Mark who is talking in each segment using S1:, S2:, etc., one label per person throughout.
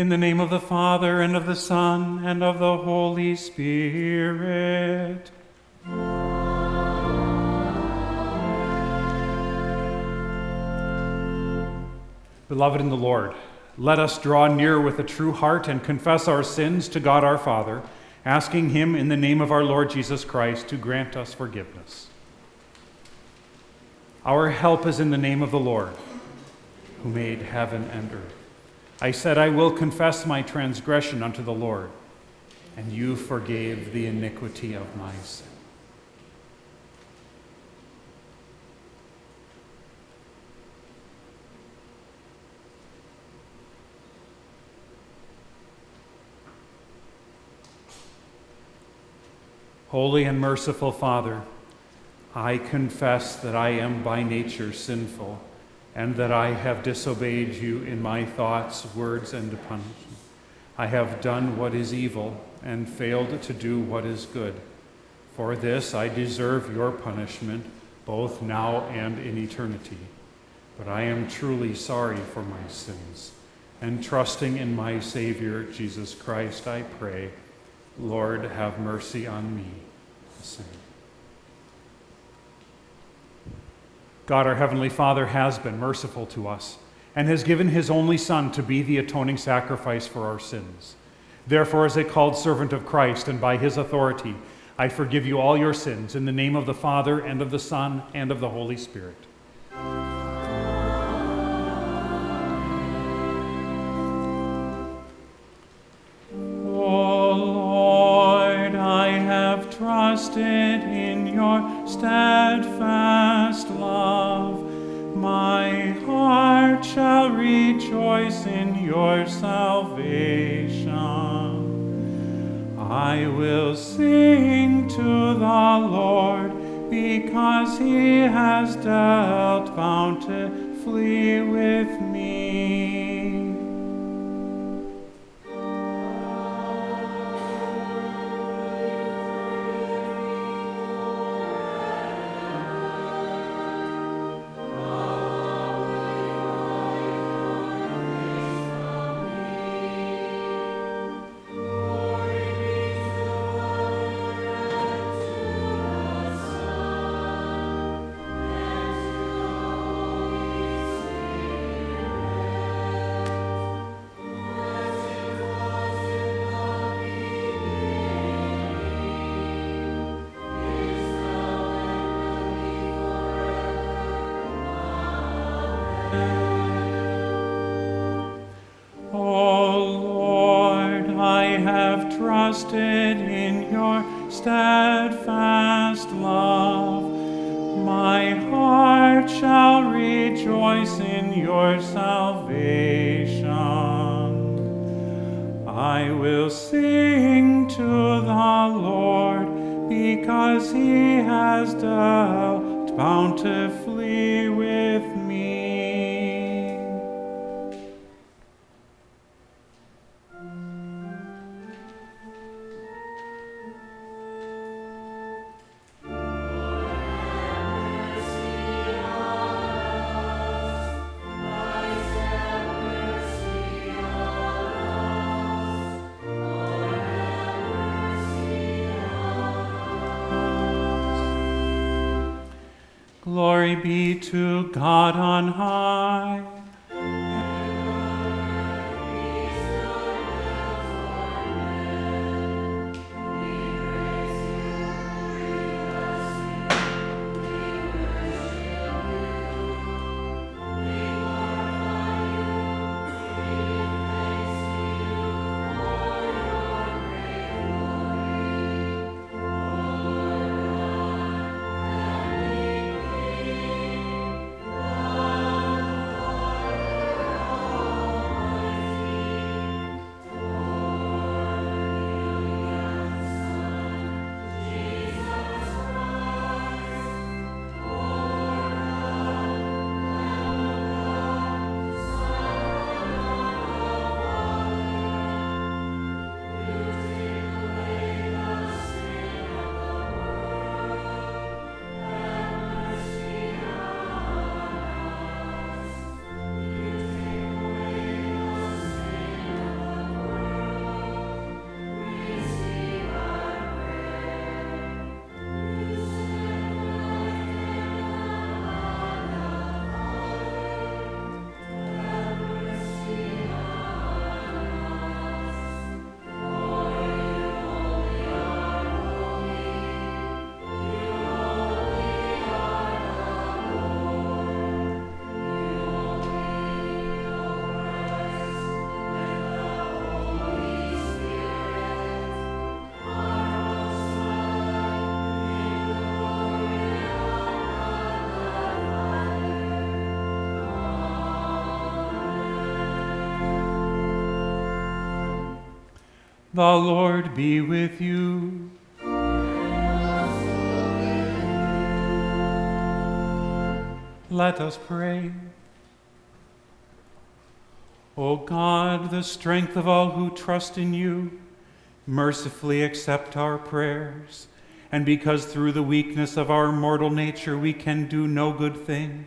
S1: In the name of the Father, and of the Son, and of the Holy Spirit. Beloved in the Lord, let us draw near with a true heart and confess our sins to God our Father, asking Him in the name of our Lord Jesus Christ to grant us forgiveness. Our help is in the name of the Lord, who made heaven and earth. I said, I will confess my transgression unto the Lord, and you forgave the iniquity of my sin. Holy and merciful Father, I confess that I am by nature sinful and that I have disobeyed you in my thoughts, words, and punishment. I have done what is evil and failed to do what is good. For this I deserve your punishment, both now and in eternity. But I am truly sorry for my sins, and trusting in my Savior, Jesus Christ, I pray, Lord, have mercy on me, sinner. God, our Heavenly Father, has been merciful to us and has given His only Son to be the atoning sacrifice for our sins. Therefore, as a called servant of Christ and by His authority, I forgive you all your sins in the name of the Father and of the Son and of the Holy Spirit. Trusted in your steadfast love. My heart shall rejoice in your salvation. I will sing to the Lord because he has dealt bountifully with me. Steadfast love. My heart shall rejoice in your salvation. I will sing to the Lord because he has dealt bountifully The Lord be with you. Let us pray. O God, the strength of all who trust in you, mercifully accept our prayers. And because through the weakness of our mortal nature we can do no good thing,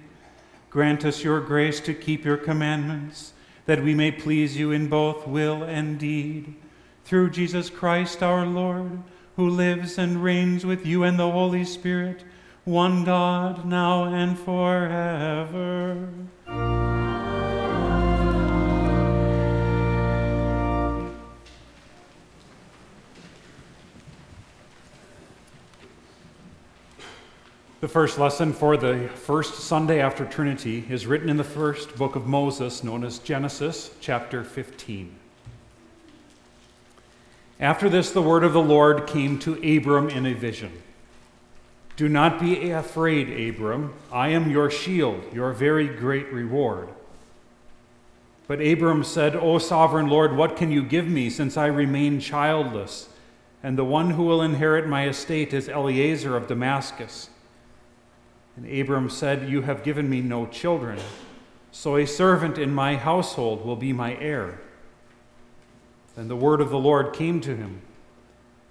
S1: grant us your grace to keep your commandments, that we may please you in both will and deed through Jesus Christ our Lord, who lives and reigns with you and the Holy Spirit, one God, now and forever. The first lesson for the first Sunday after Trinity is written in the first book of Moses, known as Genesis, chapter 15. After this, the word of the Lord came to Abram in a vision. Do not be afraid, Abram. I am your shield, your very great reward. But Abram said, O sovereign Lord, what can you give me since I remain childless? And the one who will inherit my estate is Eliezer of Damascus. And Abram said, You have given me no children, so a servant in my household will be my heir. Then the word of the Lord came to him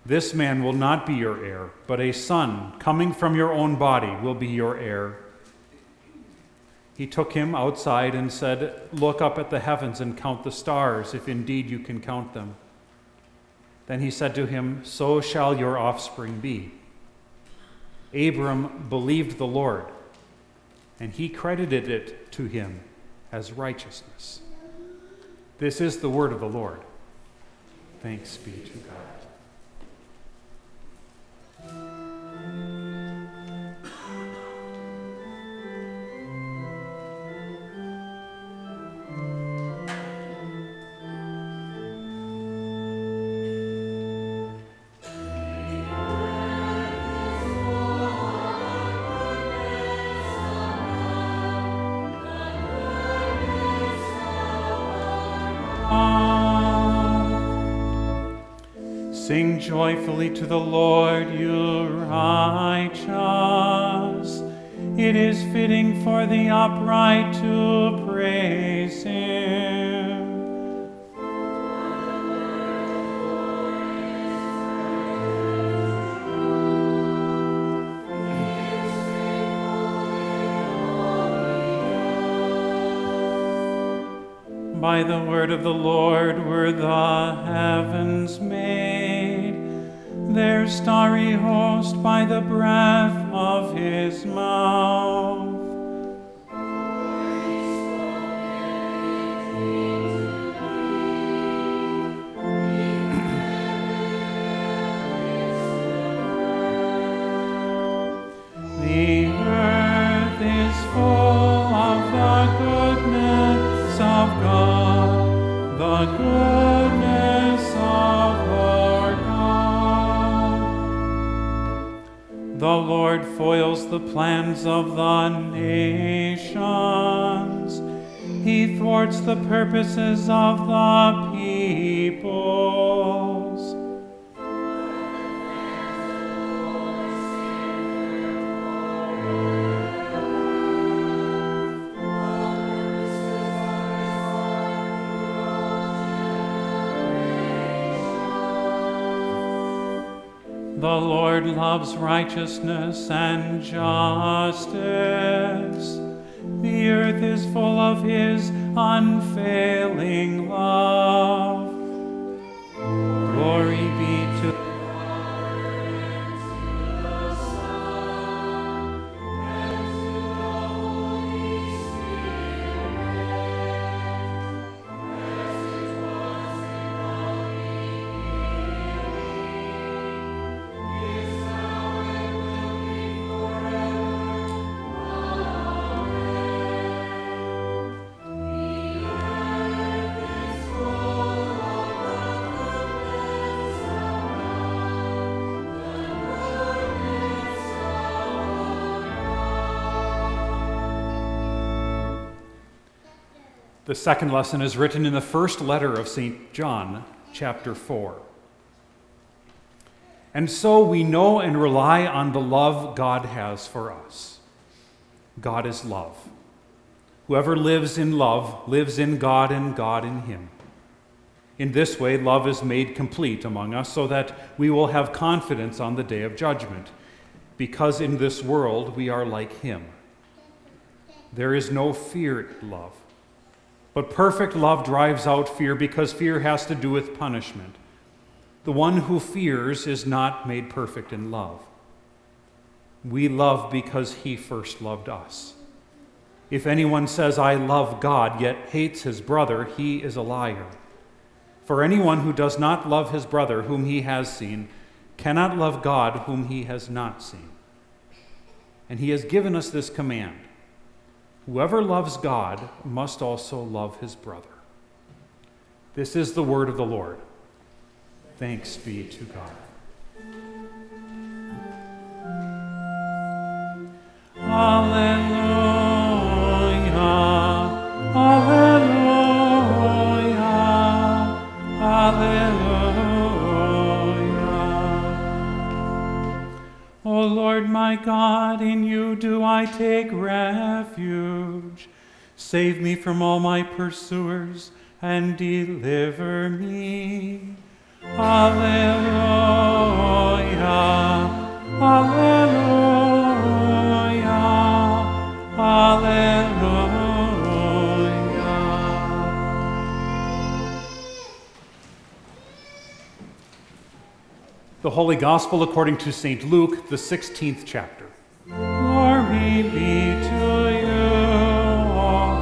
S1: This man will not be your heir, but a son coming from your own body will be your heir. He took him outside and said, Look up at the heavens and count the stars, if indeed you can count them. Then he said to him, So shall your offspring be. Abram believed the Lord, and he credited it to him as righteousness. This is the word of the Lord. Thanks be to God. To the Lord, you righteous. It is fitting for the upright to praise him. By the word of the Lord were the heavens made, their starry host by the breath of his mouth. The earth is full of the goodness of God, the goodness Lord foils the plans of the nations. He thwarts the purposes of the loves righteousness and justice. The earth is full of his unfailing love. The second lesson is written in the first letter of St. John, chapter 4. And so we know and rely on the love God has for us. God is love. Whoever lives in love lives in God and God in him. In this way, love is made complete among us so that we will have confidence on the day of judgment, because in this world we are like him. There is no fear in love. But perfect love drives out fear because fear has to do with punishment. The one who fears is not made perfect in love. We love because he first loved us. If anyone says, I love God, yet hates his brother, he is a liar. For anyone who does not love his brother, whom he has seen, cannot love God, whom he has not seen. And he has given us this command Whoever loves God must also love his brother. This is the word of the Lord. Thanks be to God.
S2: Alleluia, Alleluia, Lord my God, in you do I take refuge. Save me from all my pursuers and deliver me. Alleluia, Alleluia, Alleluia.
S1: The Holy Gospel according to St. Luke, the 16th chapter.
S2: Glory be to you, O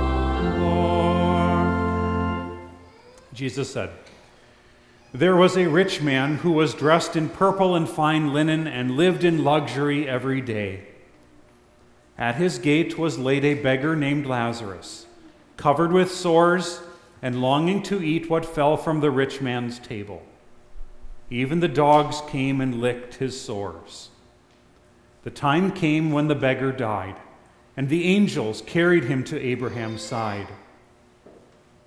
S2: Lord.
S1: Jesus said, There was a rich man who was dressed in purple and fine linen and lived in luxury every day. At his gate was laid a beggar named Lazarus, covered with sores and longing to eat what fell from the rich man's table. Even the dogs came and licked his sores. The time came when the beggar died, and the angels carried him to Abraham's side.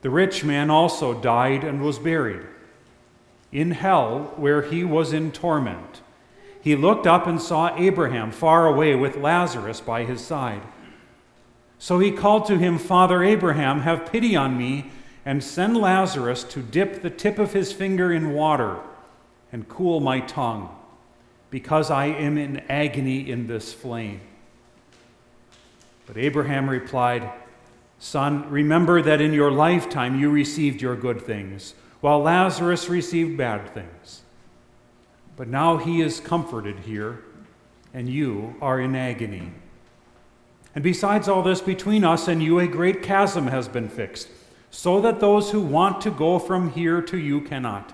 S1: The rich man also died and was buried. In hell, where he was in torment, he looked up and saw Abraham far away with Lazarus by his side. So he called to him, Father Abraham, have pity on me, and send Lazarus to dip the tip of his finger in water and cool my tongue, because I am in agony in this flame. But Abraham replied, Son, remember that in your lifetime you received your good things, while Lazarus received bad things. But now he is comforted here, and you are in agony. And besides all this, between us and you a great chasm has been fixed, so that those who want to go from here to you cannot,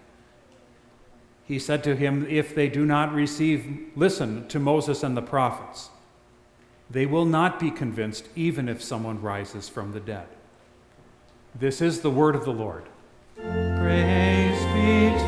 S1: He said to him, If they do not receive, listen to Moses and the prophets, they will not be convinced, even if someone rises from the dead. This is the word of the Lord.
S2: Praise be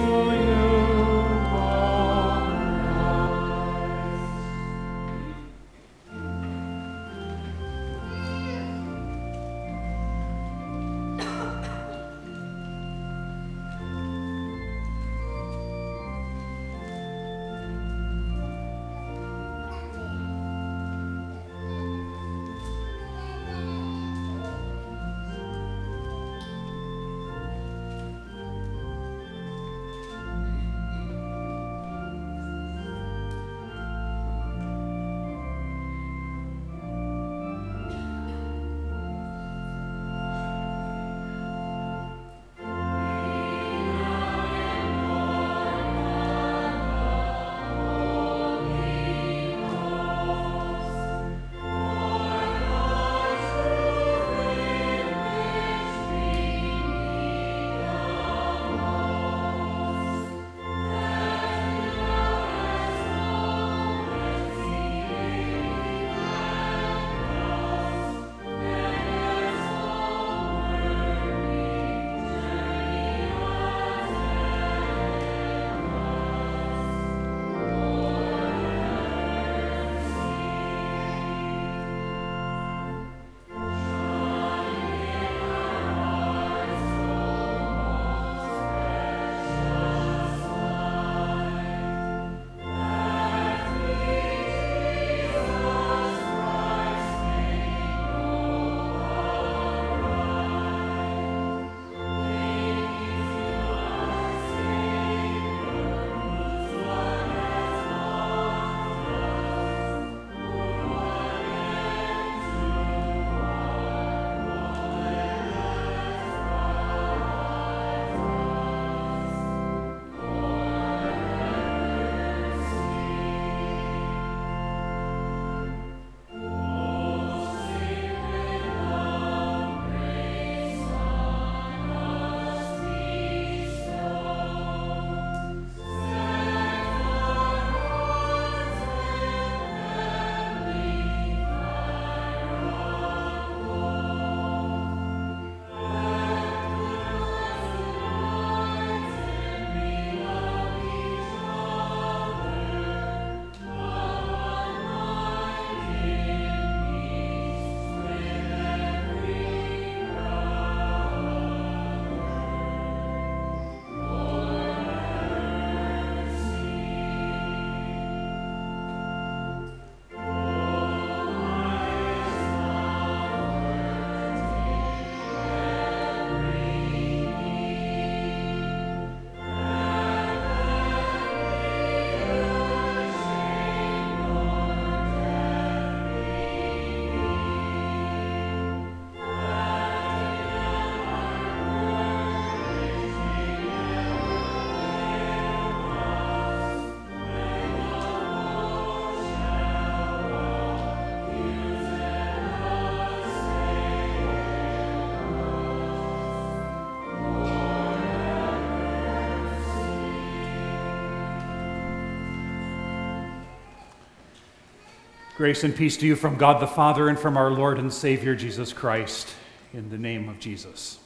S1: Grace and peace to you from God the Father and from our Lord and Savior Jesus Christ, in the name of Jesus.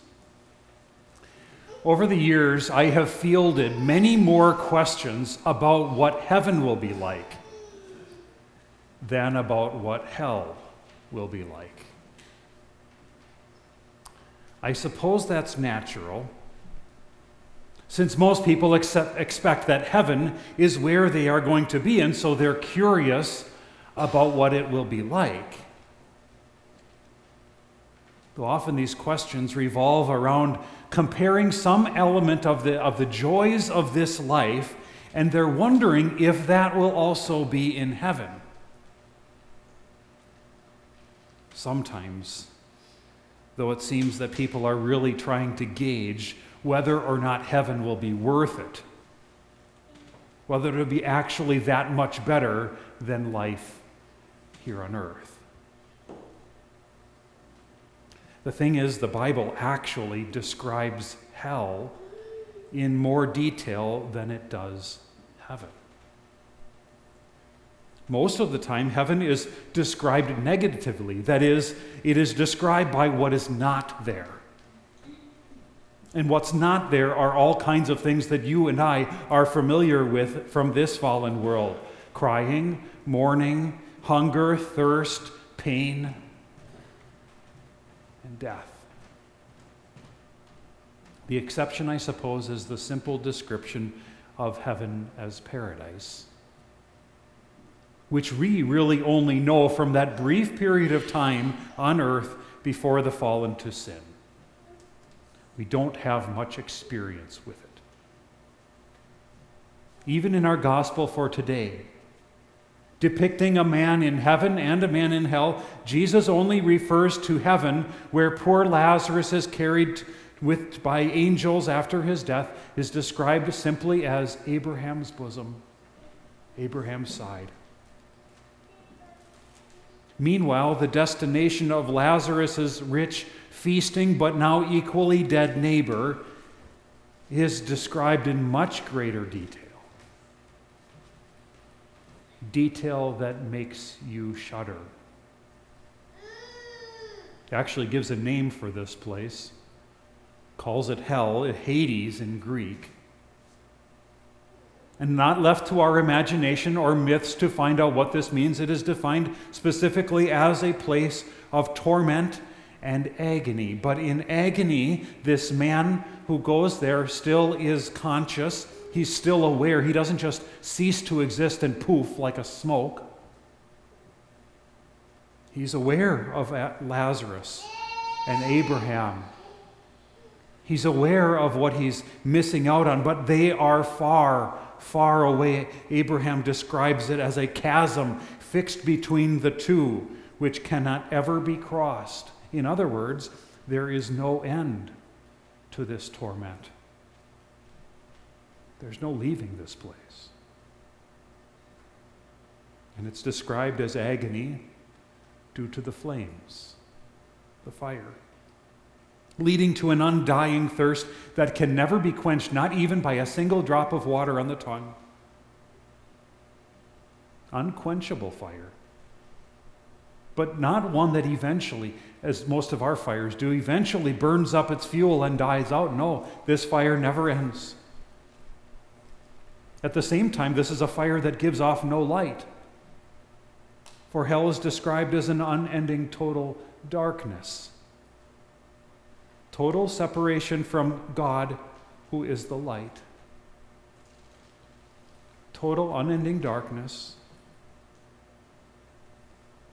S1: Over the years, I have fielded many more questions about what heaven will be like than about what hell will be like. I suppose that's natural, since most people accept, expect that heaven is where they are going to be, and so they're curious about what it will be like. Though often these questions revolve around comparing some element of the, of the joys of this life, and they're wondering if that will also be in heaven. Sometimes, though it seems that people are really trying to gauge whether or not heaven will be worth it, whether it'll be actually that much better than life here on earth. The thing is, the Bible actually describes hell in more detail than it does heaven. Most of the time, heaven is described negatively. That is, it is described by what is not there. And what's not there are all kinds of things that you and I are familiar with from this fallen world crying, mourning, hunger, thirst, pain, and death. The exception, I suppose, is the simple description of heaven as paradise, which we really only know from that brief period of time on earth before the fall into sin. We don't have much experience with it. Even in our gospel for today, depicting a man in heaven and a man in hell, Jesus only refers to heaven where poor Lazarus is carried with, by angels after his death, is described simply as Abraham's bosom, Abraham's side. Meanwhile, the destination of Lazarus's rich, feasting, but now equally dead neighbor is described in much greater detail detail that makes you shudder. He actually gives a name for this place, calls it hell, Hades in Greek. And not left to our imagination or myths to find out what this means, it is defined specifically as a place of torment and agony. But in agony, this man who goes there still is conscious He's still aware. He doesn't just cease to exist and poof like a smoke. He's aware of Lazarus and Abraham. He's aware of what he's missing out on, but they are far, far away. Abraham describes it as a chasm fixed between the two, which cannot ever be crossed. In other words, there is no end to this torment. There's no leaving this place. And it's described as agony due to the flames, the fire, leading to an undying thirst that can never be quenched, not even by a single drop of water on the tongue. Unquenchable fire. But not one that eventually, as most of our fires do, eventually burns up its fuel and dies out. No, this fire never ends. At the same time, this is a fire that gives off no light. For hell is described as an unending total darkness, total separation from God, who is the light. Total unending darkness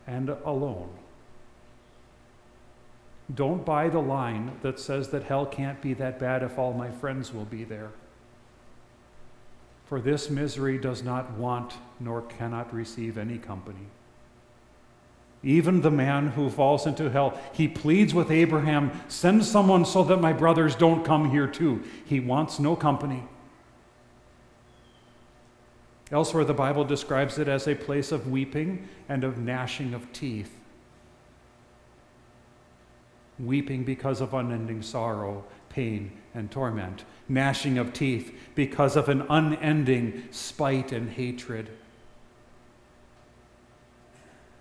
S1: and alone. Don't buy the line that says that hell can't be that bad if all my friends will be there. For this misery does not want nor cannot receive any company. Even the man who falls into hell, he pleads with Abraham, Send someone so that my brothers don't come here too. He wants no company. Elsewhere, the Bible describes it as a place of weeping and of gnashing of teeth. Weeping because of unending sorrow, pain, and torment, gnashing of teeth because of an unending spite and hatred.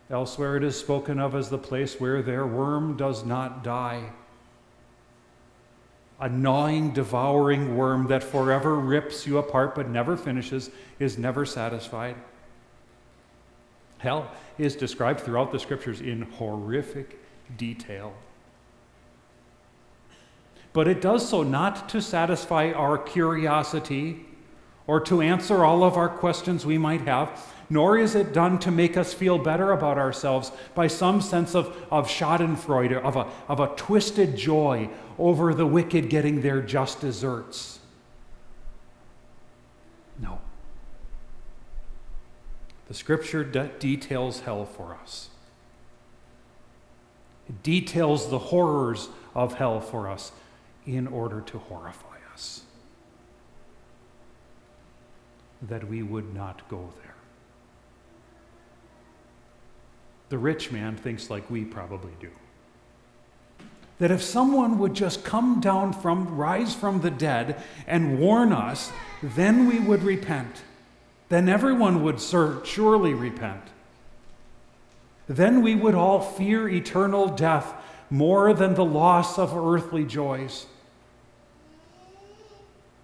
S1: Elsewhere, it is spoken of as the place where their worm does not die. A gnawing, devouring worm that forever rips you apart but never finishes, is never satisfied. Hell is described throughout the scriptures in horrific detail. But it does so not to satisfy our curiosity or to answer all of our questions we might have, nor is it done to make us feel better about ourselves by some sense of, of schadenfreude, of a, of a twisted joy over the wicked getting their just deserts. No. The scripture de- details hell for us. It details the horrors of hell for us in order to horrify us. That we would not go there. The rich man thinks like we probably do. That if someone would just come down from, rise from the dead and warn us, then we would repent. Then everyone would surely repent. Then we would all fear eternal death more than the loss of earthly joys.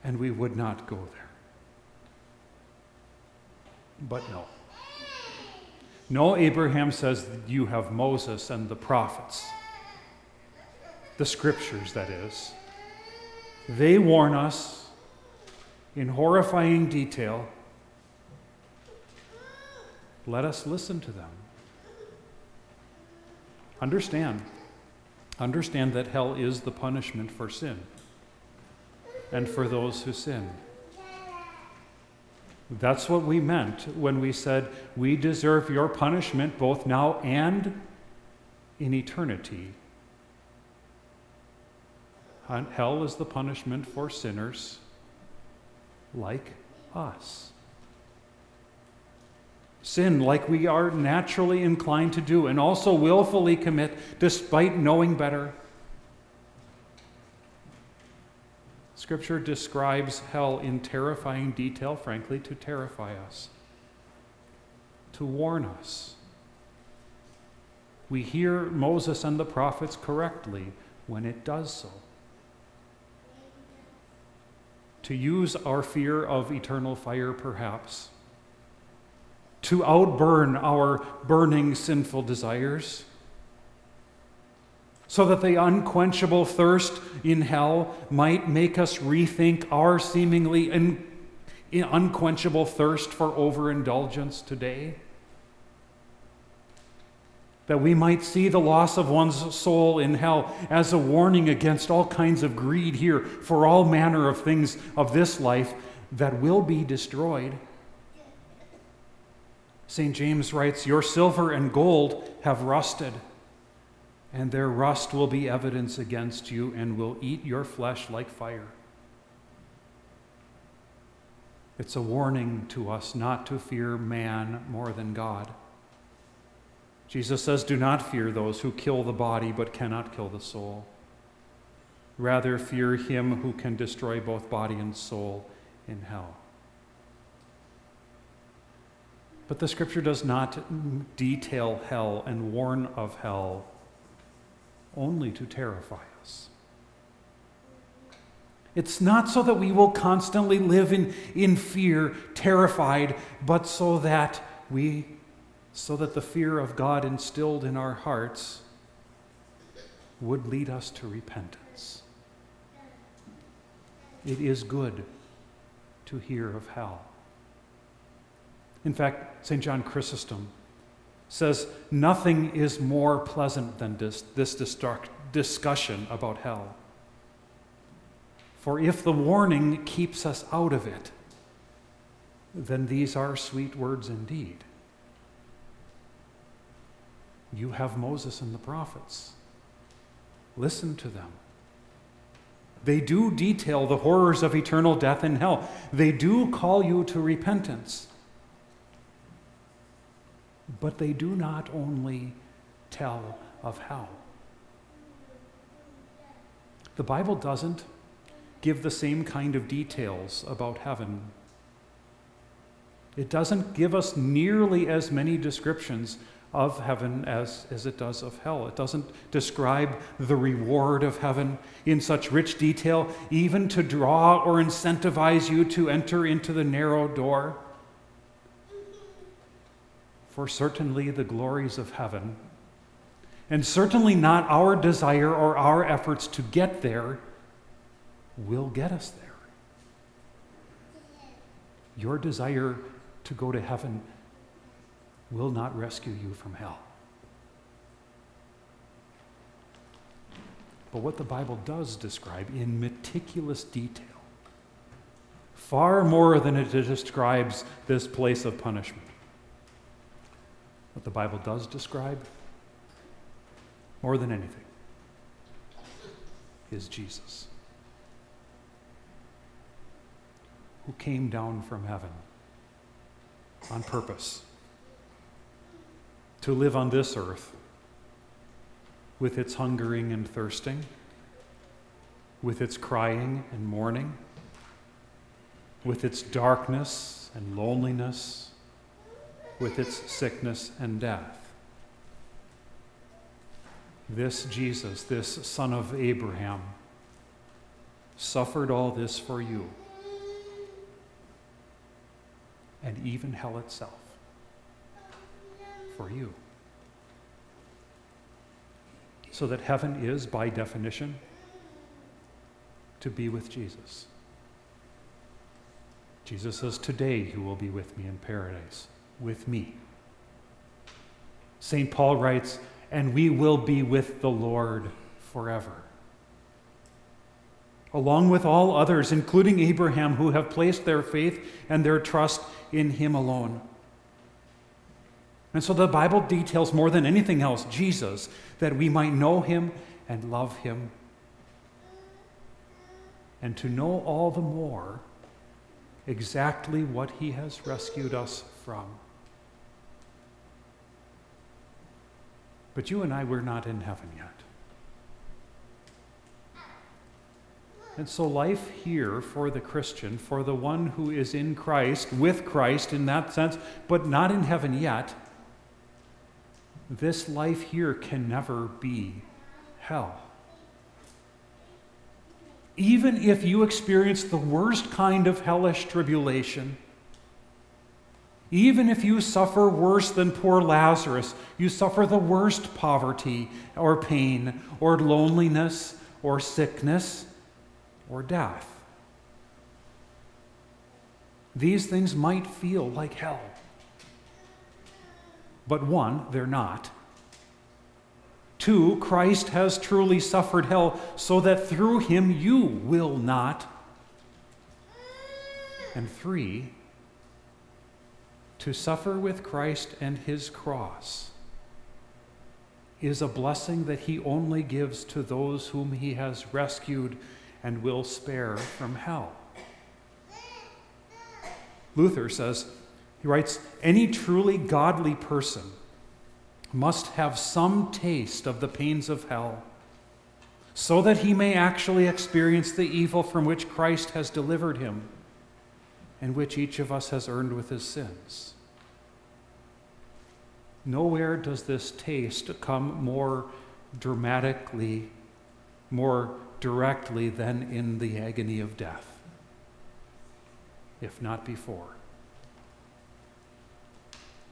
S1: And we would not go there. But no. No, Abraham says you have Moses and the prophets, the scriptures, that is. They warn us in horrifying detail. Let us listen to them. Understand. Understand that hell is the punishment for sin and for those who sin. That's what we meant when we said, We deserve your punishment both now and in eternity. Hell is the punishment for sinners like us. Sin like we are naturally inclined to do and also willfully commit despite knowing better. Scripture describes hell in terrifying detail, frankly, to terrify us, to warn us. We hear Moses and the prophets correctly when it does so. To use our fear of eternal fire, perhaps, to outburn our burning sinful desires so that the unquenchable thirst in hell might make us rethink our seemingly in, in unquenchable thirst for overindulgence today. That we might see the loss of one's soul in hell as a warning against all kinds of greed here for all manner of things of this life that will be destroyed. St. James writes, Your silver and gold have rusted and their rust will be evidence against you and will eat your flesh like fire. It's a warning to us not to fear man more than God. Jesus says, Do not fear those who kill the body but cannot kill the soul. Rather, fear him who can destroy both body and soul in hell. But the scripture does not detail hell and warn of hell only to terrify us. It's not so that we will constantly live in, in fear, terrified, but so that we, so that the fear of God instilled in our hearts would lead us to repentance. It is good to hear of hell. In fact, St. John Chrysostom says nothing is more pleasant than this, this discussion about hell. For if the warning keeps us out of it, then these are sweet words indeed. You have Moses and the prophets. Listen to them. They do detail the horrors of eternal death and hell. They do call you to repentance. But they do not only tell of hell. The Bible doesn't give the same kind of details about heaven. It doesn't give us nearly as many descriptions of heaven as, as it does of hell. It doesn't describe the reward of heaven in such rich detail, even to draw or incentivize you to enter into the narrow door. For certainly the glories of heaven, and certainly not our desire or our efforts to get there, will get us there. Your desire to go to heaven will not rescue you from hell. But what the Bible does describe in meticulous detail, far more than it describes this place of punishment, what the Bible does describe, more than anything, is Jesus, who came down from heaven on purpose to live on this earth with its hungering and thirsting, with its crying and mourning, with its darkness and loneliness, with its sickness and death. This Jesus, this son of Abraham, suffered all this for you, and even hell itself for you. So that heaven is, by definition, to be with Jesus. Jesus says, Today you will be with me in paradise, with me. St. Paul writes, And we will be with the Lord forever. Along with all others, including Abraham, who have placed their faith and their trust in him alone. And so the Bible details more than anything else Jesus, that we might know him and love him. And to know all the more exactly what he has rescued us from. But you and I, we're not in heaven yet. And so, life here for the Christian, for the one who is in Christ, with Christ in that sense, but not in heaven yet, this life here can never be hell. Even if you experience the worst kind of hellish tribulation, even if you suffer worse than poor Lazarus, you suffer the worst poverty or pain or loneliness or sickness or death. These things might feel like hell. But one, they're not. Two, Christ has truly suffered hell so that through him you will not. And three, to suffer with Christ and his cross is a blessing that he only gives to those whom he has rescued and will spare from hell. Luther says, he writes Any truly godly person must have some taste of the pains of hell so that he may actually experience the evil from which Christ has delivered him and which each of us has earned with his sins. Nowhere does this taste come more dramatically, more directly than in the agony of death, if not before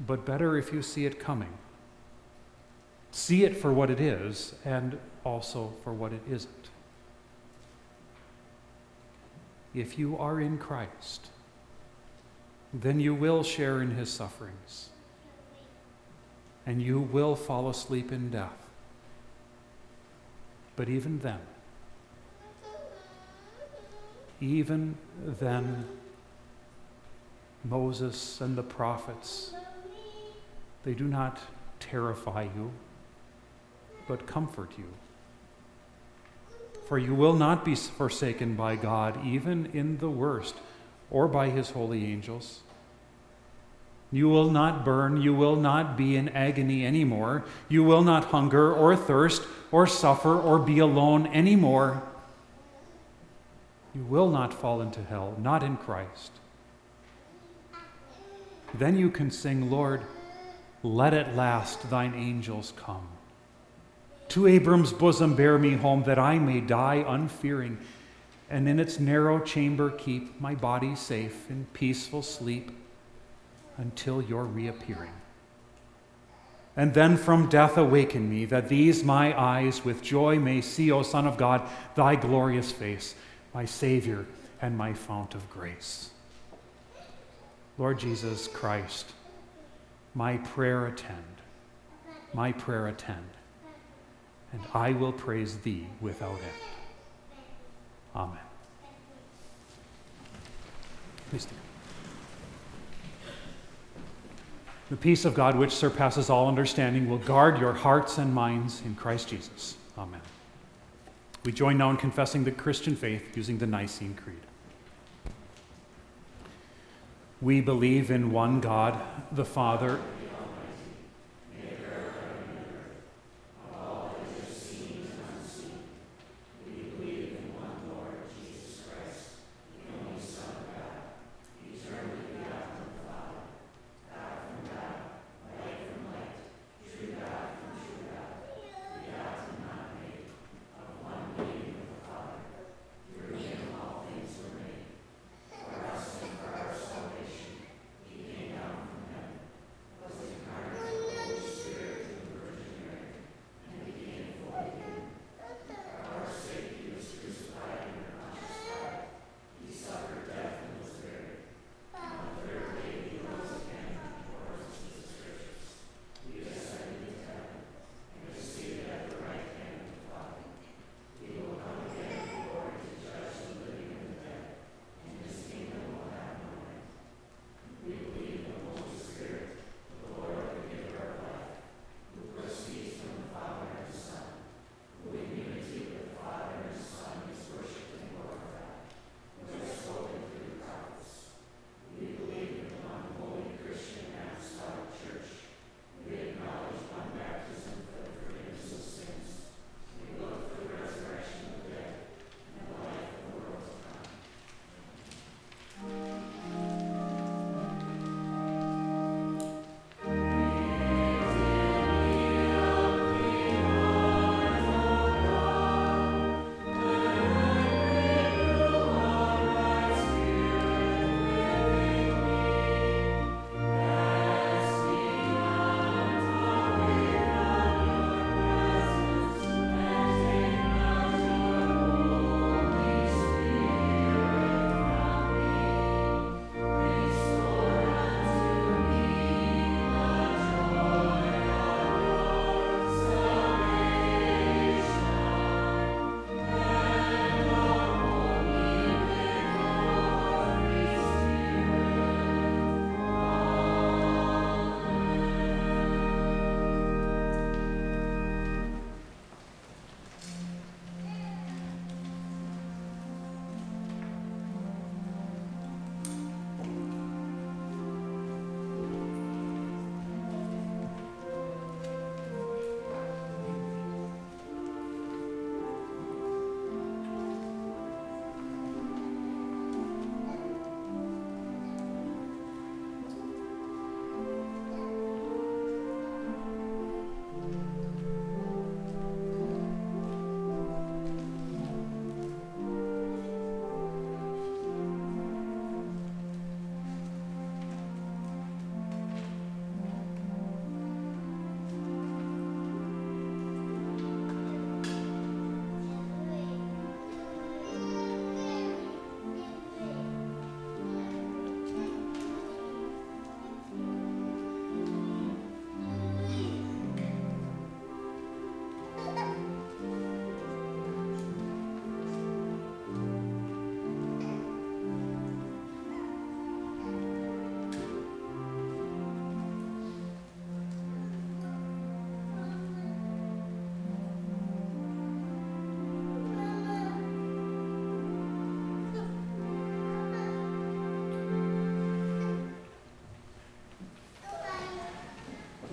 S1: but better if you see it coming. See it for what it is and also for what it isn't. If you are in Christ, then you will share in his sufferings and you will fall asleep in death. But even then, even then, Moses and the prophets they do not terrify you, but comfort you. For you will not be forsaken by God, even in the worst, or by his holy angels. You will not burn, you will not be in agony anymore. You will not hunger or thirst or suffer or be alone anymore. You will not fall into hell, not in Christ. Then you can sing, Lord, let at last thine angels come. To Abram's bosom bear me home, that I may die unfearing, and in its narrow chamber keep my body safe in peaceful sleep until your reappearing. And then from death awaken me, that these my eyes with joy may see, O Son of God, thy glorious face, my Savior and my fount of grace. Lord Jesus Christ, my prayer attend, my prayer attend, and I will praise thee without end. Amen. Please stand. The peace of God, which surpasses all understanding, will guard your hearts and minds in Christ Jesus. Amen. We join now in confessing the Christian faith using the Nicene Creed. We believe in one God, the Father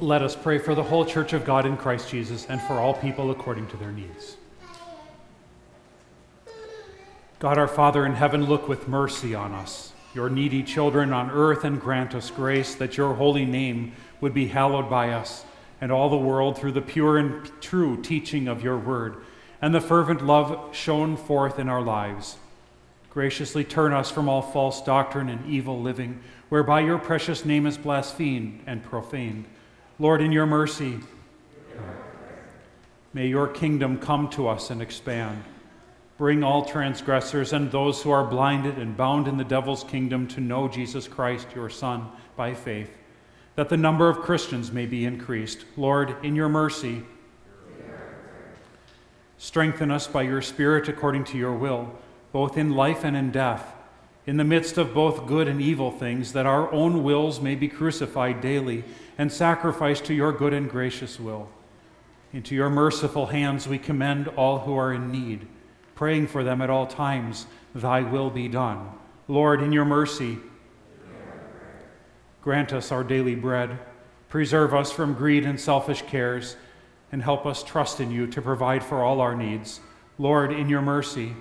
S1: Let us pray for the whole church of God in Christ Jesus and for all people according to their needs. God our Father in heaven, look with mercy on us. your needy children on earth and grant us grace that your holy name would be hallowed by us and all the world through the pure and true teaching of your word and the fervent love shown forth in our lives. Graciously turn us from all false doctrine and evil living, whereby your precious name is blasphemed and profaned. Lord, in your mercy, may your kingdom come to us and expand. Bring all transgressors and those who are blinded and bound in the devil's kingdom to know Jesus Christ, your Son, by faith, that the number of Christians may be increased. Lord, in your mercy, strengthen us by your Spirit according to your will, both in life and in death, in the midst of both good and evil things, that our own wills may be crucified daily and sacrificed to your good and gracious will. Into your merciful hands we commend all who are in need praying for them at all times, Thy will be done. Lord, in your mercy, grant us our daily bread, preserve us from greed and selfish cares, and help us trust in you to provide for all our needs. Lord, in your mercy,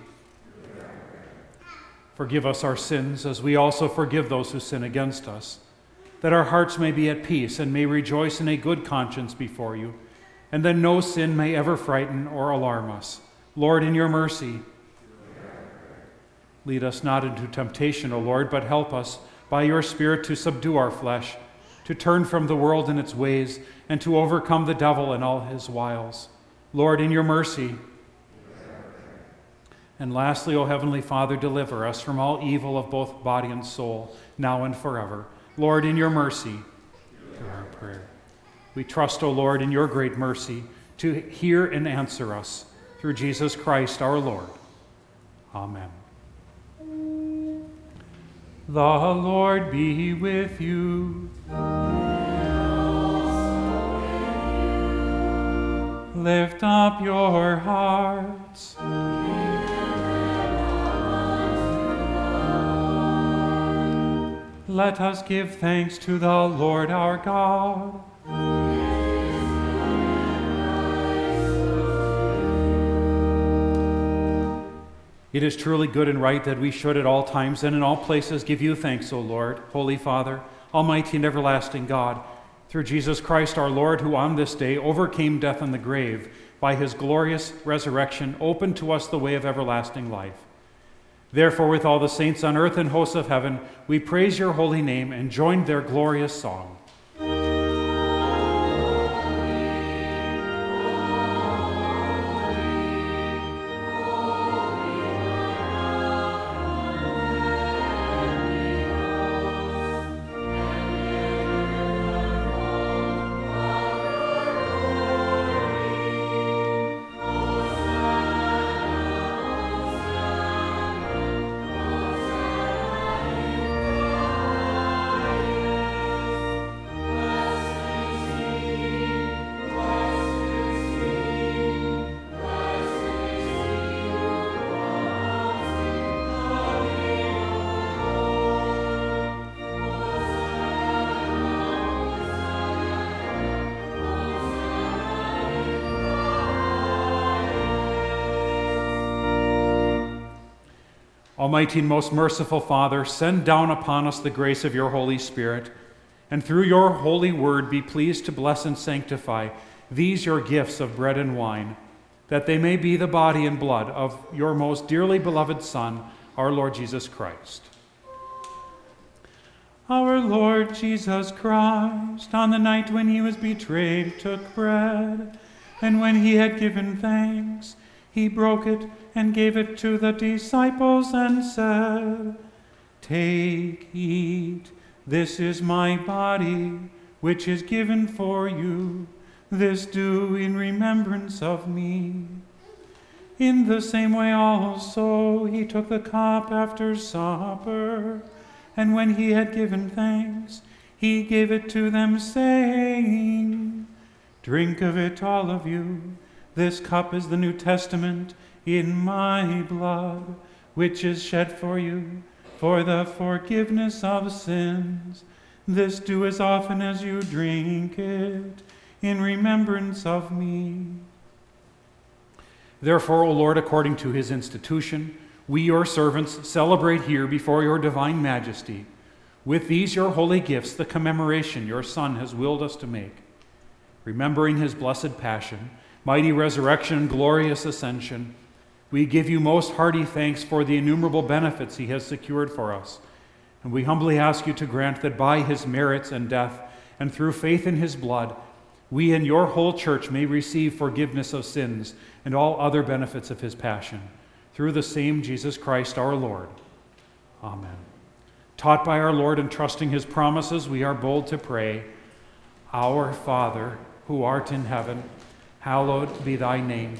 S1: forgive us our sins as we also forgive those who sin against us, that our hearts may be at peace and may rejoice in a good conscience before you, and that no sin may ever frighten or alarm us. Lord, in your mercy, lead us not into temptation, O Lord, but help us by your Spirit to subdue our flesh, to turn from the world and its ways, and to overcome the devil and all his wiles. Lord, in your mercy. And lastly, O Heavenly Father, deliver us from all evil of both body and soul, now and forever. Lord, in your mercy, hear our prayer. We trust, O Lord, in your great mercy to hear and answer us through Jesus Christ our Lord. Amen.
S2: The Lord be with you. Lift up your hearts. Let us give thanks to the Lord our God.
S1: It is truly good and right that we should at all times and in all places give you thanks, O Lord, Holy Father, Almighty and everlasting God, through Jesus Christ our Lord, who on this day overcame death and the grave, by his glorious resurrection opened to us the way of everlasting life. Therefore, with all the saints on earth and hosts of heaven, we praise your holy name and join their glorious song. Almighty and most merciful Father, send down upon us the grace of your Holy Spirit, and through your holy word be pleased to bless and sanctify these your gifts of bread and wine, that they may be the body and blood of your most dearly beloved Son, our Lord Jesus Christ.
S2: Our Lord Jesus Christ, on the night when he was betrayed, took bread, and when he had given thanks, he broke it and gave it to the disciples and said, Take, eat, this is my body, which is given for you. This do in remembrance of me. In the same way also he took the cup after supper, and when he had given thanks, he gave it to them, saying, Drink of it, all of you. This cup is the New Testament in my blood, which is shed for you for the forgiveness of sins. This do as often as you drink it in remembrance of me.
S1: Therefore, O Lord, according to his institution, we, your servants, celebrate here before your divine majesty, with these your holy gifts, the commemoration your Son has willed us to make. Remembering his blessed passion, mighty resurrection, glorious ascension, we give you most hearty thanks for the innumerable benefits he has secured for us. And we humbly ask you to grant that by his merits and death, and through faith in his blood, we and your whole church may receive forgiveness of sins and all other benefits of his passion. Through the same Jesus Christ our Lord. Amen. Taught by our Lord and trusting his promises, we are bold to pray Our Father, who art in heaven, hallowed be thy name.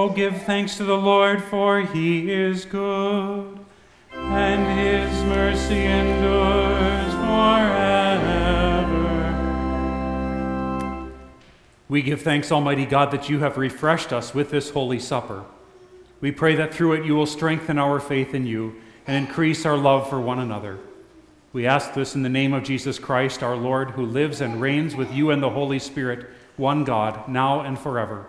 S2: Oh, give thanks to the Lord, for he is good, and his mercy endures forever.
S1: We give thanks, Almighty God, that you have refreshed us with this holy supper. We pray that through it you will strengthen our faith in you and increase our love for one another. We ask this in the name of Jesus Christ, our Lord, who lives and reigns with you and the Holy Spirit, one God, now and forever.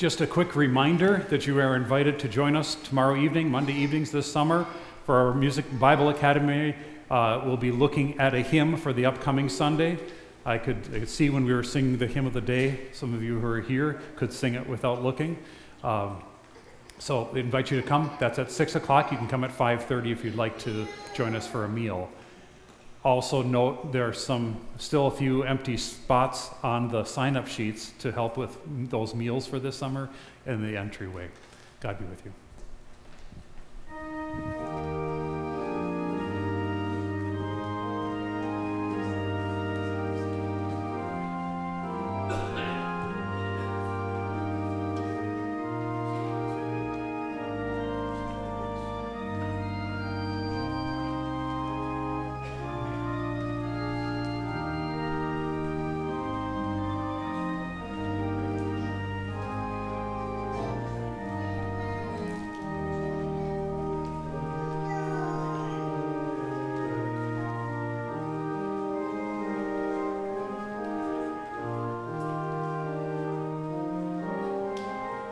S1: Just a quick reminder that you are invited to join us tomorrow evening, Monday evenings this summer, for our Music Bible Academy. Uh, we'll be looking at a hymn for the upcoming Sunday. I could, I could, see when we were singing the hymn of the day, some of you who are here could sing it without looking. Um, so I invite you to come. That's at 6 o'clock. You can come at 5.30 if you'd like to join us for a meal also note there are some, still a few empty spots on the sign up sheets to help with those meals for this summer in the entryway. God be with you.